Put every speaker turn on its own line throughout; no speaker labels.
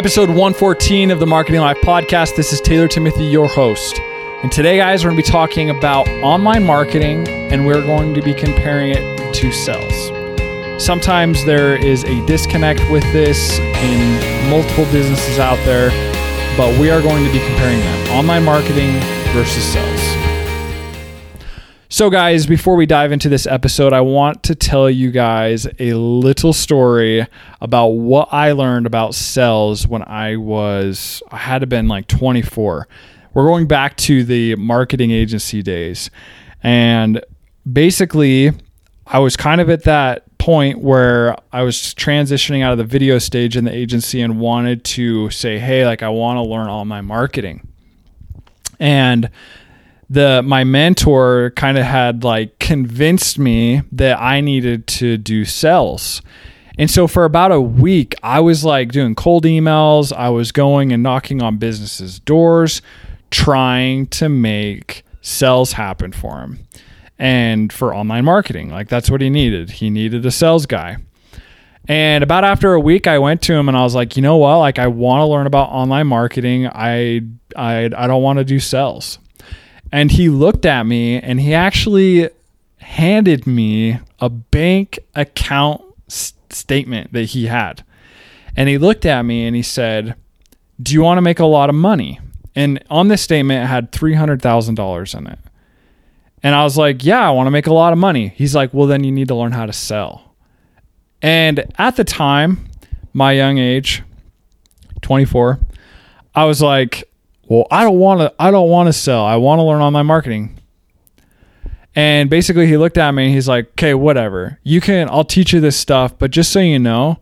Episode 114 of the Marketing Life podcast. This is Taylor Timothy, your host. And today, guys, we're going to be talking about online marketing and we're going to be comparing it to sales. Sometimes there is a disconnect with this in multiple businesses out there, but we are going to be comparing them online marketing versus sales. So, guys, before we dive into this episode, I want to tell you guys a little story about what I learned about cells when I was, I had to been like 24. We're going back to the marketing agency days. And basically, I was kind of at that point where I was transitioning out of the video stage in the agency and wanted to say, hey, like, I want to learn all my marketing. And the my mentor kind of had like convinced me that I needed to do sales. And so for about a week, I was like doing cold emails, I was going and knocking on businesses' doors trying to make sales happen for him. And for online marketing, like that's what he needed. He needed a sales guy. And about after a week, I went to him and I was like, you know what? Like, I want to learn about online marketing. I I I don't want to do sales. And he looked at me and he actually handed me a bank account s- statement that he had. And he looked at me and he said, Do you want to make a lot of money? And on this statement, it had $300,000 in it. And I was like, Yeah, I want to make a lot of money. He's like, Well, then you need to learn how to sell. And at the time, my young age, 24, I was like, well, I don't want to I don't want to sell. I want to learn online marketing. And basically he looked at me and he's like, "Okay, whatever. You can I'll teach you this stuff, but just so you know,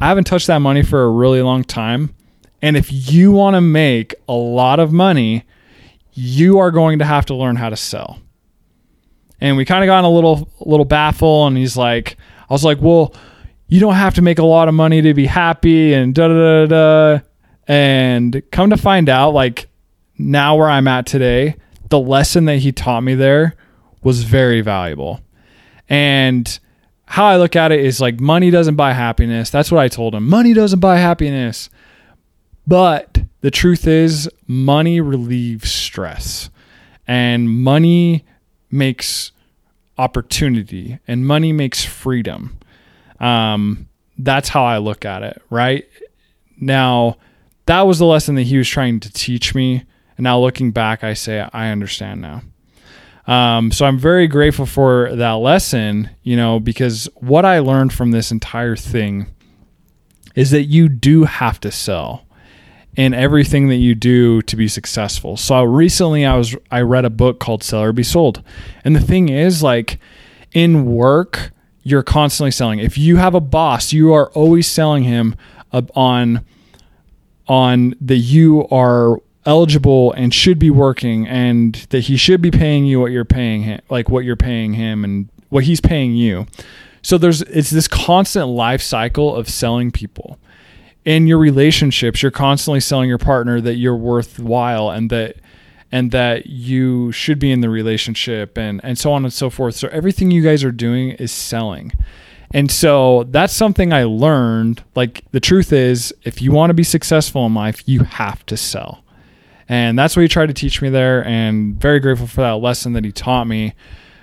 I haven't touched that money for a really long time. And if you want to make a lot of money, you are going to have to learn how to sell." And we kind of got in a little little baffle and he's like, I was like, "Well, you don't have to make a lot of money to be happy and da da da da." And come to find out, like now where I'm at today, the lesson that he taught me there was very valuable. And how I look at it is like money doesn't buy happiness. That's what I told him. Money doesn't buy happiness. But the truth is, money relieves stress, and money makes opportunity, and money makes freedom. Um, that's how I look at it, right? Now, that was the lesson that he was trying to teach me. And now looking back, I say I understand now. Um, so I'm very grateful for that lesson, you know, because what I learned from this entire thing is that you do have to sell in everything that you do to be successful. So recently I was I read a book called Sell or Be Sold. And the thing is like in work, you're constantly selling. If you have a boss, you are always selling him on on that you are eligible and should be working and that he should be paying you what you're paying him like what you're paying him and what he's paying you so there's it's this constant life cycle of selling people in your relationships you're constantly selling your partner that you're worthwhile and that and that you should be in the relationship and and so on and so forth so everything you guys are doing is selling and so that's something I learned. Like the truth is, if you want to be successful in life, you have to sell. And that's what he tried to teach me there. And very grateful for that lesson that he taught me.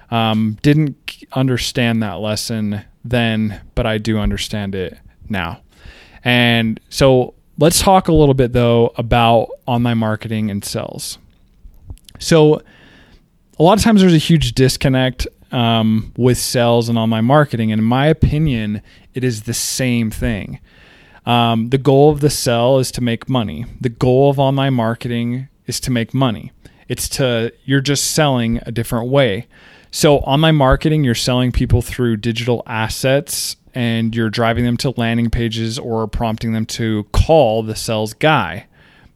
Um, didn't understand that lesson then, but I do understand it now. And so let's talk a little bit though about online marketing and sales. So a lot of times there's a huge disconnect um, with sales and online marketing. And in my opinion, it is the same thing. Um, the goal of the sell is to make money. The goal of online marketing is to make money. It's to, you're just selling a different way. So, online marketing, you're selling people through digital assets and you're driving them to landing pages or prompting them to call the sales guy.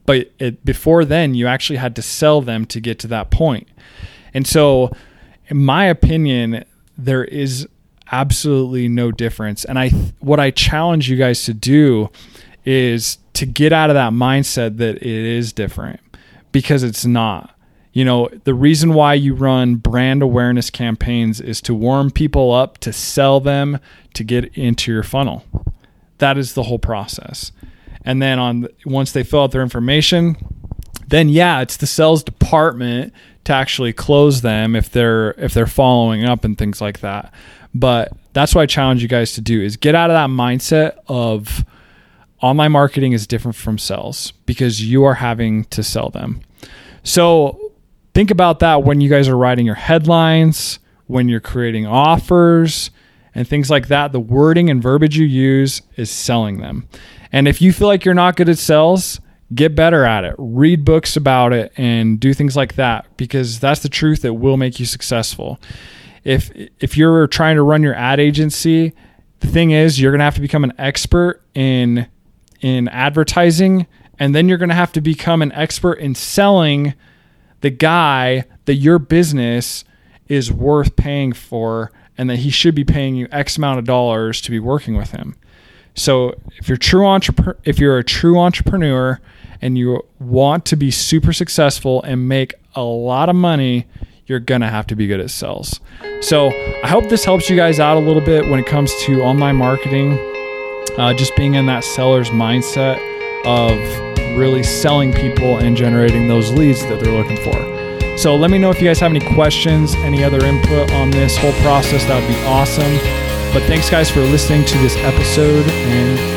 But it, before then, you actually had to sell them to get to that point. And so, in my opinion, there is absolutely no difference. And I what I challenge you guys to do is to get out of that mindset that it is different because it's not. You know, the reason why you run brand awareness campaigns is to warm people up, to sell them, to get into your funnel. That is the whole process. and then on once they fill out their information, then yeah, it's the sales department to actually close them if they're if they're following up and things like that. But that's what I challenge you guys to do is get out of that mindset of online marketing is different from sales because you are having to sell them. So think about that when you guys are writing your headlines, when you're creating offers and things like that. The wording and verbiage you use is selling them. And if you feel like you're not good at sales, get better at it. Read books about it and do things like that because that's the truth that will make you successful. If if you're trying to run your ad agency, the thing is you're going to have to become an expert in in advertising and then you're going to have to become an expert in selling the guy that your business is worth paying for and that he should be paying you x amount of dollars to be working with him. So, if you're true entrepreneur if you're a true entrepreneur and you want to be super successful and make a lot of money, you're going to have to be good at sales. So, I hope this helps you guys out a little bit when it comes to online marketing. Uh, just being in that seller's mindset of really selling people and generating those leads that they're looking for. So let me know if you guys have any questions, any other input on this whole process. That would be awesome. But thanks, guys, for listening to this episode and